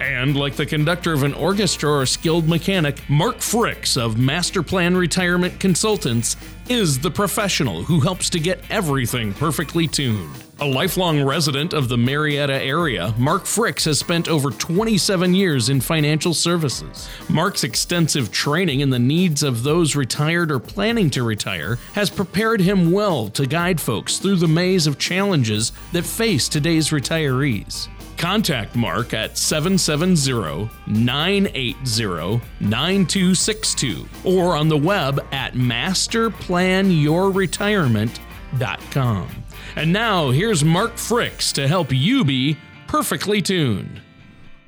And like the conductor of an orchestra or a skilled mechanic, Mark Fricks of Master Plan Retirement Consultants is the professional who helps to get everything perfectly tuned. A lifelong resident of the Marietta area, Mark Fricks has spent over 27 years in financial services. Mark's extensive training in the needs of those retired or planning to retire has prepared him well to guide folks through the maze of challenges that face today's retirees. Contact Mark at 770 980 9262 or on the web at masterplanyourretirement.com. And now here's Mark Fricks to help you be perfectly tuned.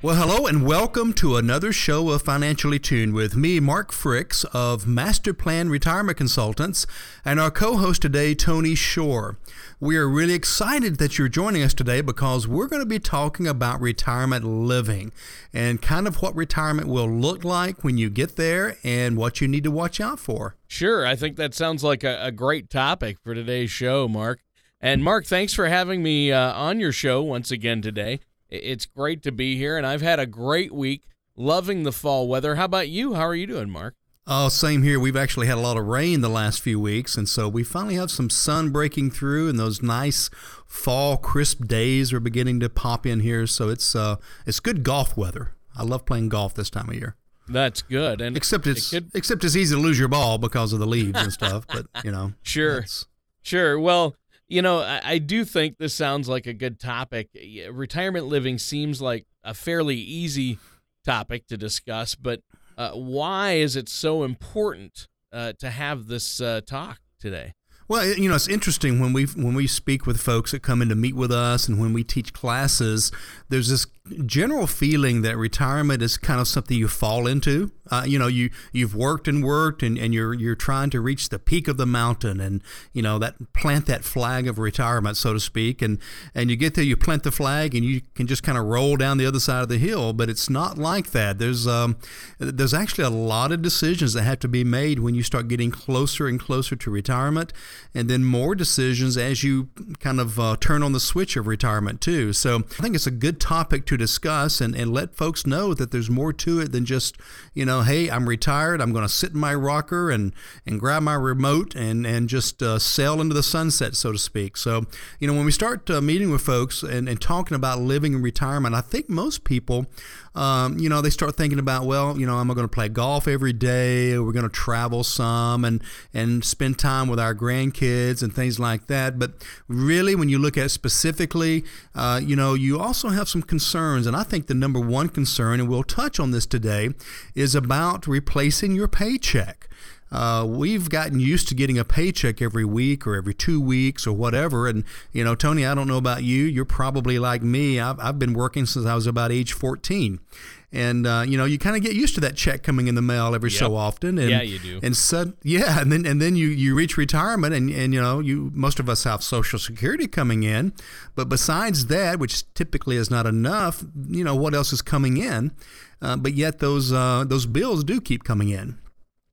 Well, hello and welcome to another show of Financially Tuned with me, Mark Fricks of Master Plan Retirement Consultants, and our co host today, Tony Shore. We are really excited that you're joining us today because we're going to be talking about retirement living and kind of what retirement will look like when you get there and what you need to watch out for. Sure. I think that sounds like a, a great topic for today's show, Mark. And Mark, thanks for having me uh, on your show once again today. It's great to be here, and I've had a great week, loving the fall weather. How about you? How are you doing, Mark? Oh, same here. We've actually had a lot of rain the last few weeks, and so we finally have some sun breaking through, and those nice fall crisp days are beginning to pop in here. So it's uh, it's good golf weather. I love playing golf this time of year. That's good, and except it's it could... except it's easy to lose your ball because of the leaves and stuff. But you know, sure, sure. Well, you know, I, I, do think this sounds like a good topic. Retirement living seems like a fairly easy topic to discuss, but uh, why is it so important uh, to have this uh, talk today? Well, you know, it's interesting when we when we speak with folks that come in to meet with us, and when we teach classes. There's this general feeling that retirement is kind of something you fall into. Uh, you know, you you've worked and worked, and, and you're you're trying to reach the peak of the mountain, and you know that plant that flag of retirement, so to speak, and and you get there, you plant the flag, and you can just kind of roll down the other side of the hill. But it's not like that. There's um, there's actually a lot of decisions that have to be made when you start getting closer and closer to retirement, and then more decisions as you kind of uh, turn on the switch of retirement too. So I think it's a good topic to discuss and, and let folks know that there's more to it than just, you know, hey, I'm retired. I'm going to sit in my rocker and, and grab my remote and, and just uh, sail into the sunset, so to speak. So, you know, when we start uh, meeting with folks and, and talking about living in retirement, I think most people um, you know, they start thinking about, well, you know, I'm going to play golf every day? We're going to travel some and and spend time with our grandkids and things like that. But really, when you look at specifically, uh, you know, you also have some concerns, and I think the number one concern, and we'll touch on this today, is about replacing your paycheck. Uh, we've gotten used to getting a paycheck every week or every two weeks or whatever. And, you know, Tony, I don't know about you. You're probably like me. I've, I've been working since I was about age 14 and uh, you know you kind of get used to that check coming in the mail every yep. so often and yeah you do. and so yeah and then and then you you reach retirement and and you know you most of us have social security coming in. But besides that which typically is not enough you know what else is coming in? Uh, but yet those uh, those bills do keep coming in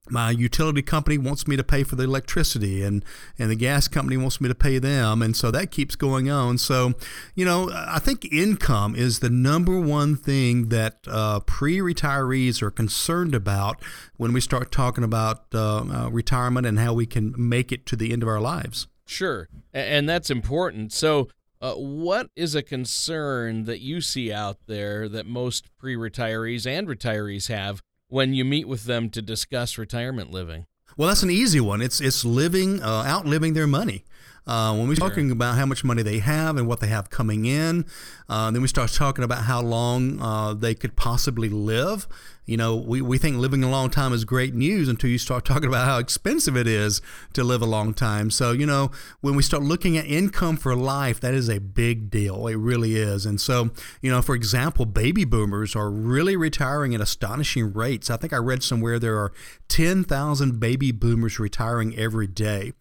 my utility company wants me to pay for the electricity and and the gas company wants me to pay them. And so that keeps going on. So you know i think income is the number one thing that uh, pre-retirees are concerned about when we start talking about uh, uh, retirement and how we can make it to the end of our lives. Sure. And that's important. So uh, what is a concern that you see out there that most pre retirees and retirees have when you meet with them to discuss retirement living? Well, that's an easy one. It's it's living uh, outliving their money. Uh, when we're sure. talking about how much money they have and what they have coming in, uh, then we start talking about how long uh, they could possibly live. You know, we, we think living a long time is great news until you start talking about how expensive it is to live a long time. So, you know, when we start looking at income for life, that is a big deal. It really is. And so, you know, for example, baby boomers are really retiring at astonishing rates. I think I read somewhere there are 10,000 baby boomers retiring every day.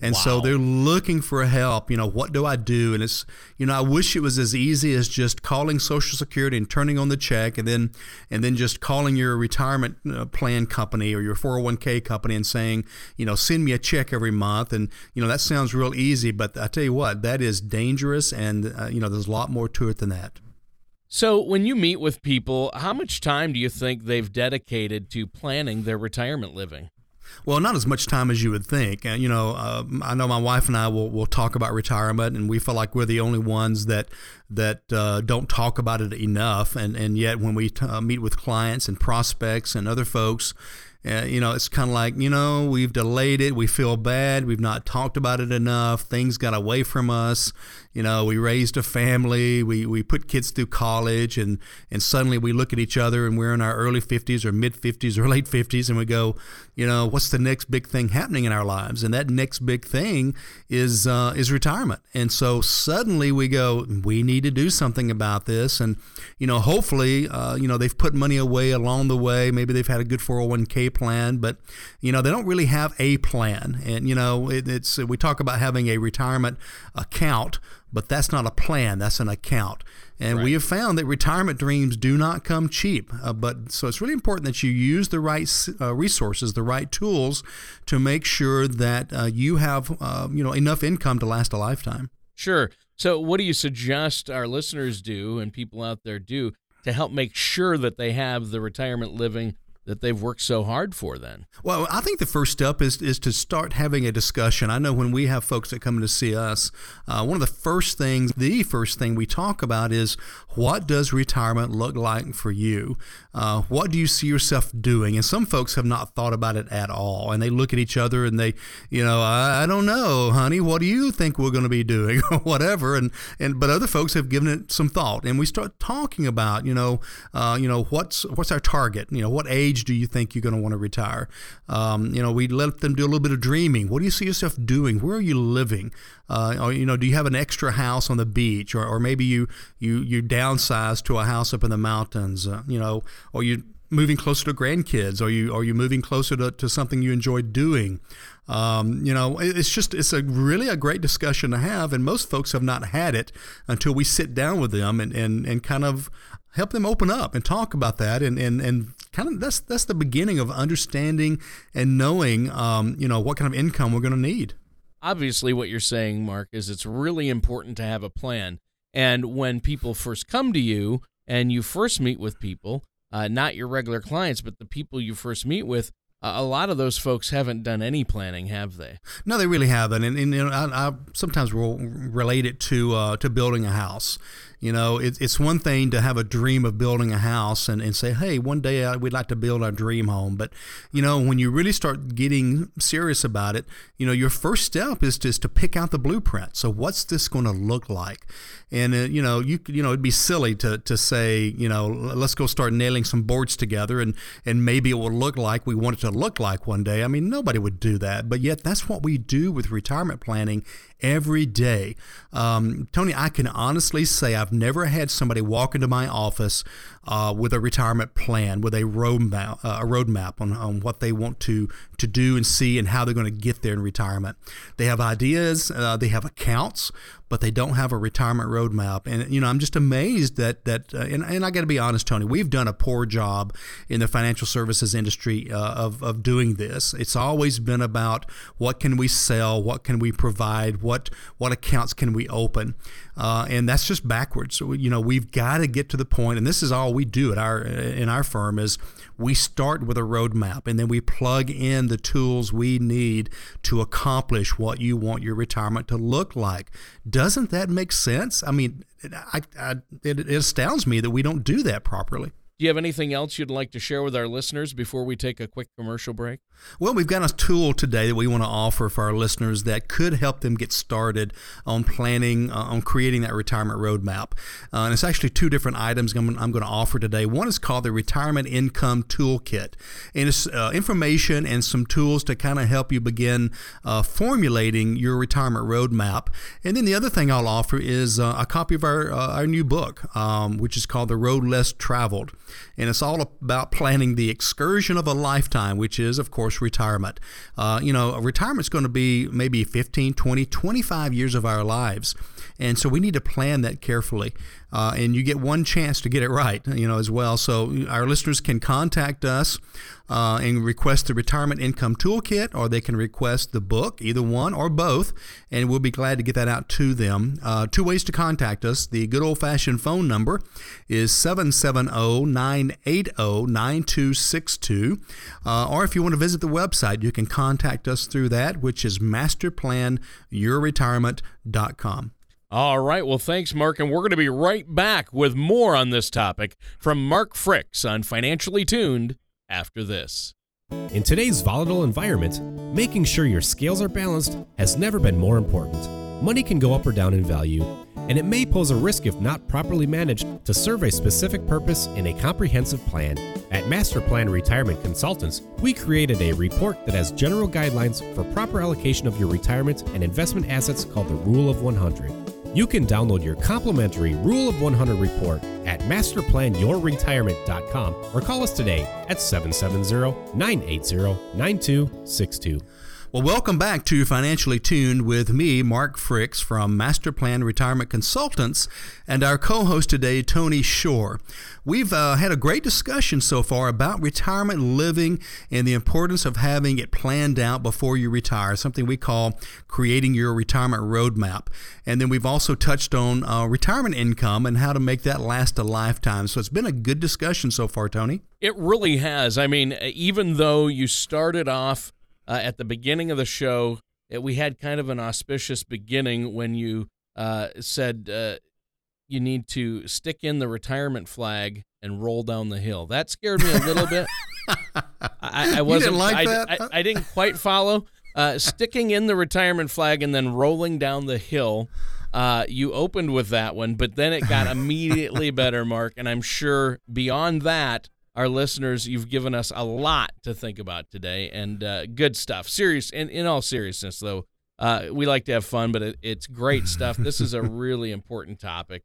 And wow. so they're looking for help. You know, what do I do? And it's, you know, I wish it was as easy as just calling Social Security and turning on the check and then, and then just calling your retirement uh, plan company or your 401k company and saying, you know, send me a check every month. And, you know, that sounds real easy, but I tell you what, that is dangerous. And, uh, you know, there's a lot more to it than that. So, when you meet with people, how much time do you think they've dedicated to planning their retirement living? Well, not as much time as you would think. Uh, you know, uh, I know my wife and I will, will talk about retirement, and we feel like we're the only ones that that uh, don't talk about it enough. And and yet, when we t- uh, meet with clients and prospects and other folks, uh, you know, it's kind of like, you know, we've delayed it. We feel bad. We've not talked about it enough. Things got away from us you know, we raised a family, we, we put kids through college, and, and suddenly we look at each other and we're in our early 50s or mid 50s or late 50s, and we go, you know, what's the next big thing happening in our lives? And that next big thing is uh, is retirement. And so suddenly we go, we need to do something about this. And you know, hopefully, uh, you know, they've put money away along the way. Maybe they've had a good 401k plan, but you know, they don't really have a plan. And you know, it, it's we talk about having a retirement account but that's not a plan that's an account. And right. we have found that retirement dreams do not come cheap uh, but so it's really important that you use the right uh, resources the right tools to make sure that uh, you have uh, you know enough income to last a lifetime. Sure. So what do you suggest our listeners do and people out there do to help make sure that they have the retirement living that they've worked so hard for then? Well, I think the first step is is to start having a discussion. I know when we have folks that come to see us, uh, one of the first things, the first thing we talk about is what does retirement look like for you? Uh, what do you see yourself doing? And some folks have not thought about it at all, and they look at each other and they, you know, I, I don't know, honey, what do you think we're going to be doing, or whatever. And and but other folks have given it some thought, and we start talking about, you know, uh, you know, what's what's our target? You know, what age do you think you're going to want to retire? Um, you know, we let them do a little bit of dreaming. What do you see yourself doing? Where are you living? Uh, or, you know, do you have an extra house on the beach, or, or maybe you you you downsize to a house up in the mountains? Uh, you know, or you moving closer to grandkids? Are you are you moving closer to, to something you enjoy doing? Um, you know, it's just it's a really a great discussion to have, and most folks have not had it until we sit down with them and, and, and kind of help them open up and talk about that and, and, and kind of that's that's the beginning of understanding and knowing um, you know what kind of income we're going to need obviously what you're saying mark is it's really important to have a plan and when people first come to you and you first meet with people uh, not your regular clients but the people you first meet with a lot of those folks haven't done any planning, have they? No, they really haven't. And, and you know, I, I sometimes will relate it to uh, to building a house. You know, it, it's one thing to have a dream of building a house and, and say, hey, one day uh, we'd like to build our dream home. But, you know, when you really start getting serious about it, you know, your first step is just to pick out the blueprint. So, what's this going to look like? And, uh, you know, you you know, it'd be silly to, to say, you know, let's go start nailing some boards together and, and maybe it will look like we want it to look like one day. I mean, nobody would do that. But yet, that's what we do with retirement planning every day. Um, Tony, I can honestly say I've never had somebody walk into my office uh, with a retirement plan, with a roadmap, uh, a roadmap on, on what they want to to do and see and how they're going to get there in retirement. They have ideas, uh, they have accounts, but they don't have a retirement roadmap. And you know, I'm just amazed that that. Uh, and, and I got to be honest, Tony, we've done a poor job in the financial services industry uh, of of doing this. It's always been about what can we sell, what can we provide, what what accounts can we open, uh, and that's just backwards. So you know, we've got to get to the point, and this is all we do at our in our firm is we start with a roadmap and then we plug in the tools we need to accomplish what you want your retirement to look like. Doesn't that make sense? I mean, I, I, it, it astounds me that we don't do that properly. Do you have anything else you'd like to share with our listeners before we take a quick commercial break? Well, we've got a tool today that we want to offer for our listeners that could help them get started on planning, uh, on creating that retirement roadmap. Uh, and it's actually two different items I'm, I'm, going to offer today. One is called the Retirement Income Toolkit, and it's uh, information and some tools to kind of help you begin uh, formulating your retirement roadmap. And then the other thing I'll offer is uh, a copy of our, uh, our new book, um, which is called The Road Less Traveled and it's all about planning the excursion of a lifetime, which is, of course, retirement. Uh, you know, retirement's going to be maybe 15, 20, 25 years of our lives. And so we need to plan that carefully. Uh, and you get one chance to get it right, you know, as well. So our listeners can contact us uh, and request the Retirement Income Toolkit, or they can request the book, either one or both, and we'll be glad to get that out to them. Uh, two ways to contact us. The good old fashioned phone number is 770 980 9262. Uh, or if you want to visit the website, you can contact us through that, which is masterplanyourretirement.com. All right. Well, thanks, Mark. And we're going to be right back with more on this topic from Mark Fricks on Financially Tuned after this. In today's volatile environment, making sure your scales are balanced has never been more important. Money can go up or down in value, and it may pose a risk if not properly managed to serve a specific purpose in a comprehensive plan. At Master Plan Retirement Consultants, we created a report that has general guidelines for proper allocation of your retirement and investment assets called the Rule of 100. You can download your complimentary Rule of 100 report at masterplanyourretirement.com or call us today at 770 980 9262. Well, welcome back to Financially Tuned with me, Mark Fricks from Master Plan Retirement Consultants, and our co host today, Tony Shore. We've uh, had a great discussion so far about retirement living and the importance of having it planned out before you retire, something we call creating your retirement roadmap. And then we've also touched on uh, retirement income and how to make that last a lifetime. So it's been a good discussion so far, Tony. It really has. I mean, even though you started off uh, at the beginning of the show, uh, we had kind of an auspicious beginning when you uh, said uh, you need to stick in the retirement flag and roll down the hill. That scared me a little bit. I, I wasn't like I, that. I, I, didn't quite follow. Uh, sticking in the retirement flag and then rolling down the hill. Uh, you opened with that one, but then it got immediately better, Mark. And I'm sure beyond that, our listeners, you've given us a lot to think about today, and uh, good stuff. Serious, in, in all seriousness, though, uh, we like to have fun, but it, it's great stuff. This is a really important topic,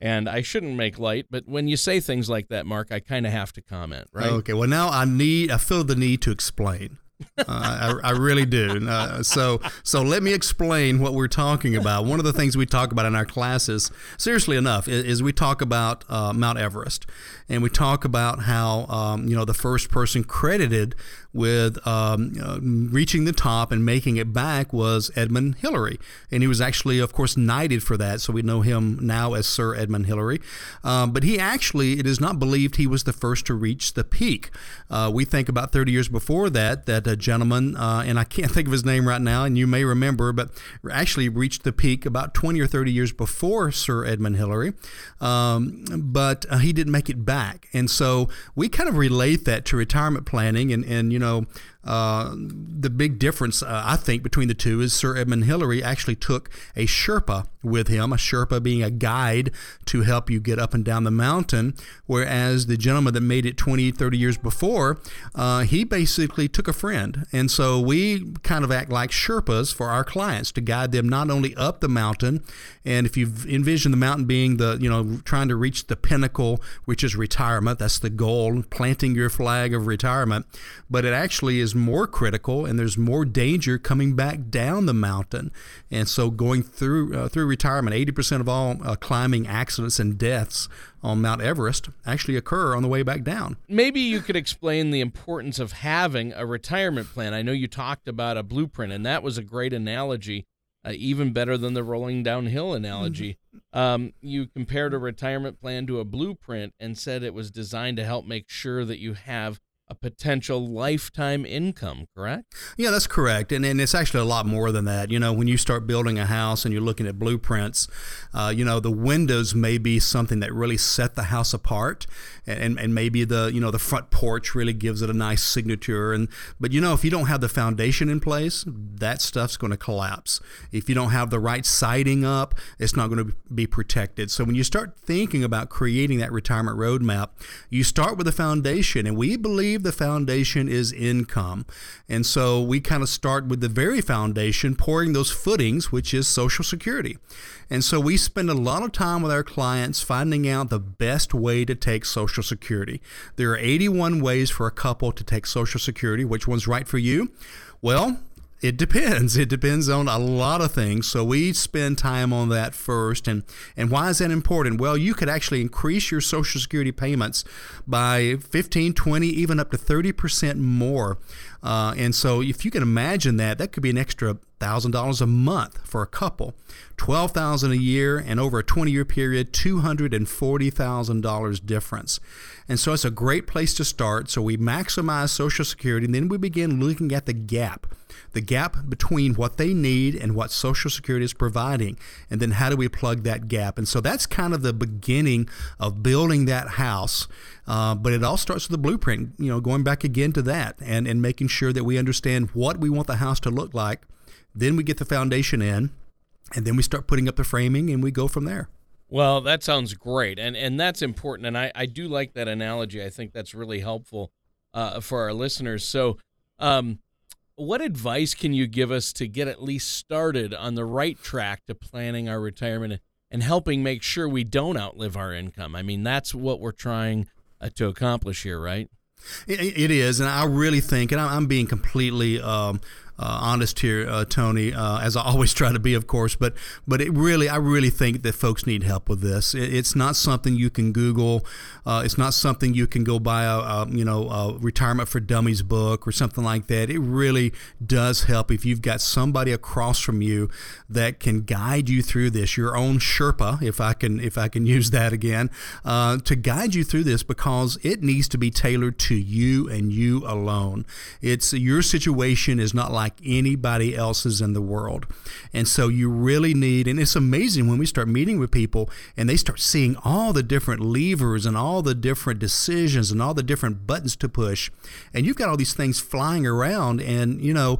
and I shouldn't make light, but when you say things like that, Mark, I kind of have to comment, right? Okay. Well, now I need, I feel the need to explain. Uh, I, I, really do. Uh, so, so let me explain what we're talking about. One of the things we talk about in our classes, seriously enough, is, is we talk about uh, Mount Everest, and we talk about how um, you know the first person credited with um, uh, reaching the top and making it back was Edmund Hillary. And he was actually, of course, knighted for that. So we know him now as Sir Edmund Hillary. Um, but he actually, it is not believed he was the first to reach the peak. Uh, we think about 30 years before that, that a gentleman, uh, and I can't think of his name right now, and you may remember, but actually reached the peak about 20 or 30 years before Sir Edmund Hillary. Um, but uh, he didn't make it back. And so we kind of relate that to retirement planning and, and you know, know, uh, the big difference, uh, I think, between the two is Sir Edmund Hillary actually took a Sherpa with him, a Sherpa being a guide to help you get up and down the mountain, whereas the gentleman that made it 20, 30 years before, uh, he basically took a friend. And so we kind of act like Sherpas for our clients to guide them not only up the mountain, and if you envision the mountain being the, you know, trying to reach the pinnacle, which is retirement, that's the goal, planting your flag of retirement, but it actually is more critical and there's more danger coming back down the mountain. And so going through uh, through retirement, 80% of all uh, climbing accidents and deaths on Mount Everest actually occur on the way back down. Maybe you could explain the importance of having a retirement plan. I know you talked about a blueprint and that was a great analogy. Uh, even better than the rolling downhill analogy. Mm-hmm. Um, you compared a retirement plan to a blueprint and said it was designed to help make sure that you have a potential lifetime income, correct? Yeah, that's correct. And, and it's actually a lot more than that. You know, when you start building a house and you're looking at blueprints, uh, you know, the windows may be something that really set the house apart. And, and maybe the, you know, the front porch really gives it a nice signature. And, but you know, if you don't have the foundation in place, that stuff's going to collapse. If you don't have the right siding up, it's not going to be protected. So when you start thinking about creating that retirement roadmap, you start with the foundation. And we believe believe the foundation is income. And so we kind of start with the very foundation, pouring those footings, which is Social Security. And so we spend a lot of time with our clients finding out the best way to take Social Security. There are 81 ways for a couple to take Social Security. Which one's right for you? Well, it depends. It depends on a lot of things. So we spend time on that first. And, and why is that important? Well, you could actually increase your Social Security payments by 15, 20, even up to 30% more. Uh, and so if you can imagine that, that could be an extra $1,000 a month for a couple. 12000 a year and over a 20 year period $240,000 difference. And so it's a great place to start. So we maximize social security and then we begin looking at the gap the gap between what they need and what Social Security is providing. And then how do we plug that gap? And so that's kind of the beginning of building that house. Uh, but it all starts with the blueprint, you know, going back again to that and, and making sure that we understand what we want the house to look like. Then we get the foundation in, and then we start putting up the framing and we go from there. Well, that sounds great. And, and that's important. And I, I do like that analogy. I think that's really helpful uh, for our listeners. So, um, what advice can you give us to get at least started on the right track to planning our retirement and helping make sure we don't outlive our income? I mean, that's what we're trying uh, to accomplish here, right? It, is, and I really think, and I'm being completely um, honest here, uh, Tony, uh, as I always try to be, of course. But but it really, I really think that folks need help with this. It, it's not something you can Google. Uh, it's not something you can go buy a, a, you know a retirement for dummies book or something like that. It really does help if you've got somebody across from you that can guide you through this. Your own Sherpa, if I can if I can use that again, uh, to guide you through this because it needs to be tailored to you and you alone. It's your situation is not like like anybody else's in the world. And so you really need, and it's amazing when we start meeting with people and they start seeing all the different levers and all the different decisions and all the different buttons to push. And you've got all these things flying around, and you know,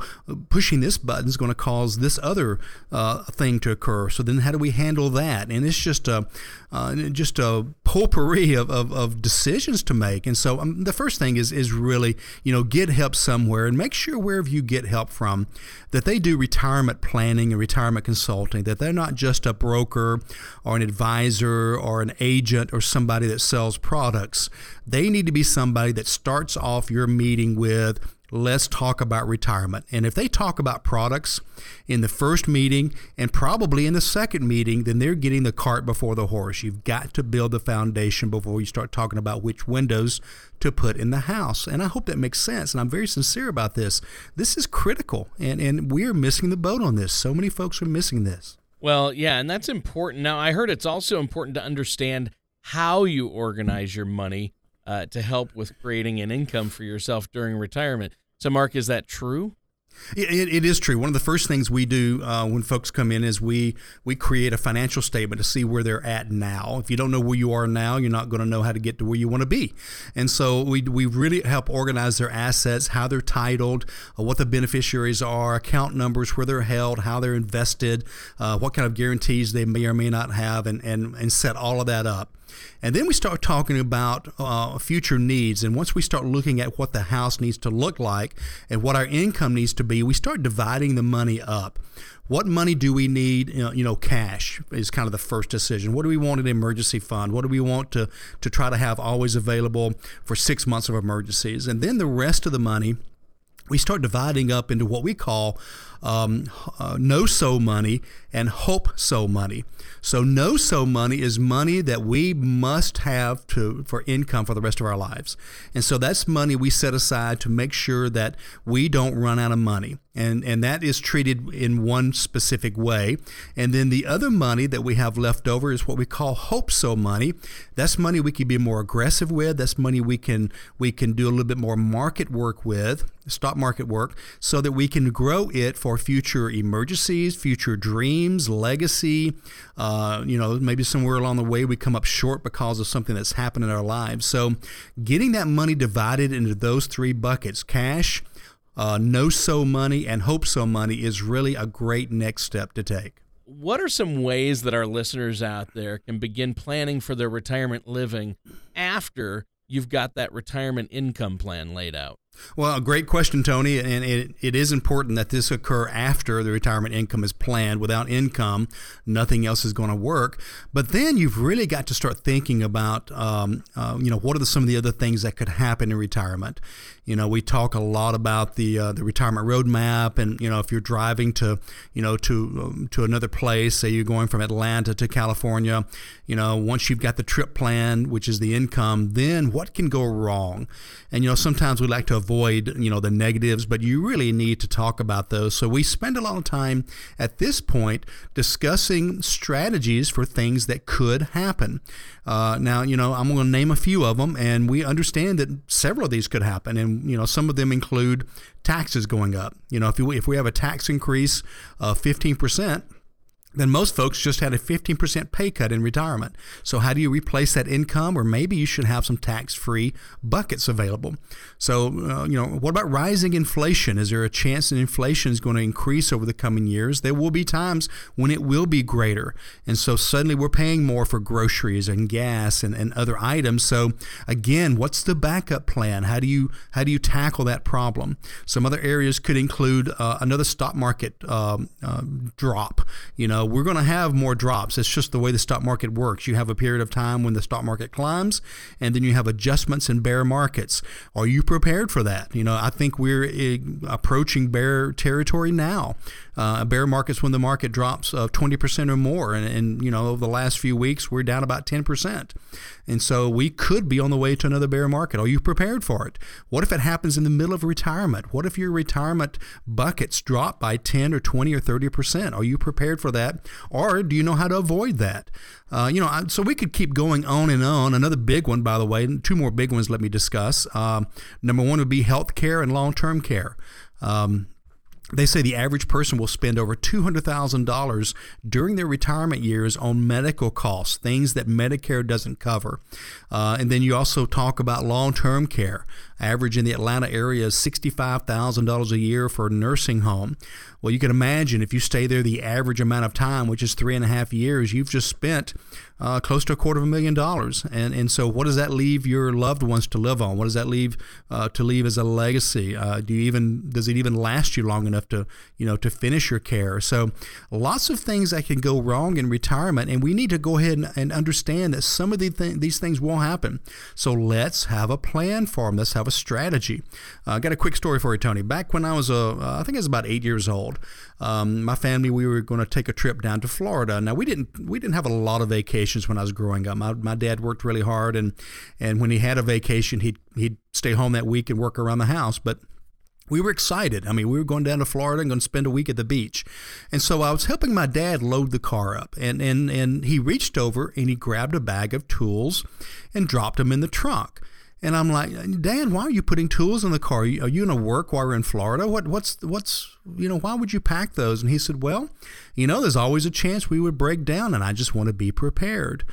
pushing this button is going to cause this other uh, thing to occur. So then, how do we handle that? And it's just a uh, just a potpourri of, of, of, decisions to make. And so um, the first thing is is really you know get help somewhere and make sure wherever you get help from that they do retirement planning and retirement consulting. That they're not just a broker or an advisor or an agent or somebody that sells products. They need to be somebody that starts off your meeting with let's talk about retirement. And if they talk about products in the first meeting and probably in the second meeting, then they're getting the cart before the horse. You've got to build the foundation before you start talking about which windows to put in the house. And I hope that makes sense. And I'm very sincere about this. This is critical, and, and we're missing the boat on this. So many folks are missing this. Well, yeah, and that's important. Now, I heard it's also important to understand how you organize your money uh, to help with creating an income for yourself during retirement. So, Mark, is that true? It, it is true. One of the first things we do uh, when folks come in is we we create a financial statement to see where they're at now. If you don't know where you are now, you're not going to know how to get to where you want to be. And so we, we really help organize their assets, how they're titled, uh, what the beneficiaries are, account numbers, where they're held, how they're invested, uh, what kind of guarantees they may or may not have, and, and, and set all of that up. And then we start talking about uh, future needs. And once we start looking at what the house needs to look like and what our income needs to be, we start dividing the money up. What money do we need? You know, cash is kind of the first decision. What do we want in an emergency fund? What do we want to, to try to have always available for six months of emergencies? And then the rest of the money we start dividing up into what we call um, uh, know so money and hope so money. So know so money is money that we must have to for income for the rest of our lives. And so that's money we set aside to make sure that we don't run out of money. And and that is treated in one specific way. And then the other money that we have left over is what we call hope so money. That's money we can be more aggressive with. That's money we can we can do a little bit more market work with, stock market work, so that we can grow it for future emergencies, future dreams, legacy, uh, you know, maybe somewhere along the way we come up short because of something that's happened in our lives. So, getting that money divided into those three buckets cash, uh, know so money, and hope so money is really a great next step to take. What are some ways that our listeners out there can begin planning for their retirement living after you've got that retirement income plan laid out? Well, a great question, Tony. And it, it is important that this occur after the retirement income is planned. Without income, nothing else is going to work. But then you've really got to start thinking about, um, uh, you know, what are the, some of the other things that could happen in retirement? You know, we talk a lot about the uh, the retirement roadmap, and you know, if you're driving to, you know, to um, to another place, say you're going from Atlanta to California, you know, once you've got the trip planned, which is the income, then what can go wrong? And you know, sometimes we like to avoid, you know, the negatives, but you really need to talk about those. So we spend a lot of time at this point discussing strategies for things that could happen. Uh, now, you know, I'm going to name a few of them, and we understand that several of these could happen, and you know, some of them include taxes going up. You know, if we if we have a tax increase of 15 percent then most folks just had a 15% pay cut in retirement. So, how do you replace that income? Or maybe you should have some tax free buckets available. So, uh, you know, what about rising inflation? Is there a chance that inflation is going to increase over the coming years? There will be times when it will be greater. And so, suddenly we're paying more for groceries and gas and, and other items. So, again, what's the backup plan? How do you how do you tackle that problem? Some other areas could include uh, another stock market um, uh, drop. You know, we're going to have more drops. It's just the way the stock market works. You have a period of time when the stock market climbs, and then you have adjustments in bear markets. Are you prepared for that? You know, I think we're eh, approaching bear territory now. Uh, bear markets when the market drops uh, 20% or more, and, and you know, over the last few weeks we're down about 10%. And so we could be on the way to another bear market. Are you prepared for it? What if it happens in the middle of retirement? What if your retirement buckets drop by 10 or 20 or 30%? Are you prepared for that? Or do you know how to avoid that? Uh, you know, so we could keep going on and on. Another big one, by the way, two more big ones let me discuss. Um, number one would be health care and long term care. Um, they say the average person will spend over $200,000 during their retirement years on medical costs, things that Medicare doesn't cover. Uh, and then you also talk about long term care. Average in the Atlanta area is $65,000 a year for a nursing home. Well, you can imagine if you stay there the average amount of time, which is three and a half years, you've just spent uh, close to a quarter of a million dollars. And and so, what does that leave your loved ones to live on? What does that leave uh, to leave as a legacy? Uh, do you even does it even last you long enough to you know to finish your care? So, lots of things that can go wrong in retirement, and we need to go ahead and, and understand that some of the th- these things will happen. So let's have a plan for them. Let's have a strategy. Uh, I got a quick story for you, Tony. Back when I was uh, I think I was about eight years old, um, my family we were going to take a trip down to Florida. Now we didn't we didn't have a lot of vacations when I was growing up. My, my dad worked really hard, and and when he had a vacation, he'd he'd stay home that week and work around the house. But we were excited. I mean, we were going down to Florida and going to spend a week at the beach. And so I was helping my dad load the car up. And, and, and he reached over and he grabbed a bag of tools and dropped them in the trunk. And I'm like, Dan, why are you putting tools in the car? Are you, are you going to work while we're in Florida? What, what's, what's, you know, why would you pack those? And he said, well, you know, there's always a chance we would break down, and I just want to be prepared.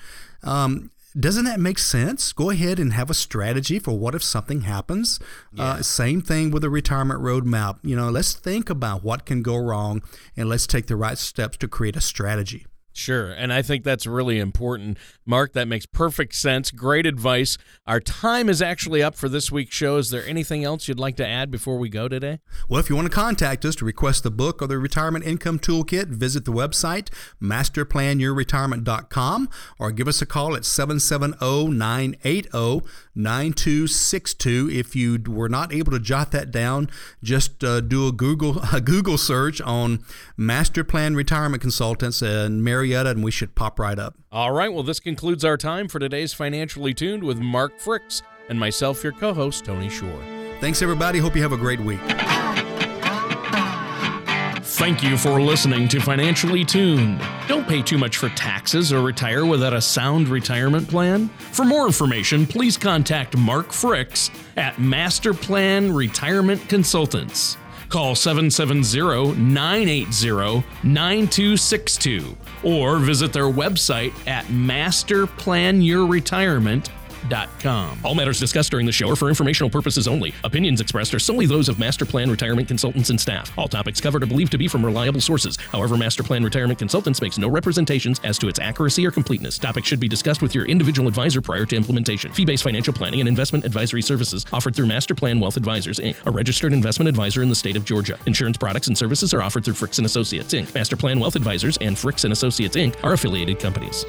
Um, doesn't that make sense? Go ahead and have a strategy for what if something happens. Uh, yeah. Uh, same thing with a retirement roadmap. You know, let's think about what can go wrong and let's take the right steps to create a strategy. Sure. And I think that's really important. Mark, that makes perfect sense. Great advice. Our time is actually up for this week's show. Is there anything else you'd like to add before we go today? Well, if you want to contact us to request the book or the Retirement Income Toolkit, visit the website masterplanyourretirement.com or give us a call at 770 980 9262. If you were not able to jot that down, just uh, do a Google a Google search on Master Plan Retirement Consultants and Marietta, and we should pop right up. All right. Well, this concludes our time for today's Financially Tuned with Mark Fricks and myself, your co host, Tony Shore. Thanks, everybody. Hope you have a great week. Thank you for listening to Financially Tuned. Don't pay too much for taxes or retire without a sound retirement plan. For more information, please contact Mark Fricks at Master Plan Retirement Consultants. Call 770 980 9262 or visit their website at masterplanyourretirement.com all matters discussed during the show are for informational purposes only. Opinions expressed are solely those of Master Plan Retirement Consultants and staff. All topics covered are believed to be from reliable sources. However, Master Plan Retirement Consultants makes no representations as to its accuracy or completeness. Topics should be discussed with your individual advisor prior to implementation. Fee-based financial planning and investment advisory services offered through Master Plan Wealth Advisors Inc., a registered investment advisor in the state of Georgia. Insurance products and services are offered through Fricks and Associates Inc. Master Plan Wealth Advisors and Fricks and Associates Inc. are affiliated companies.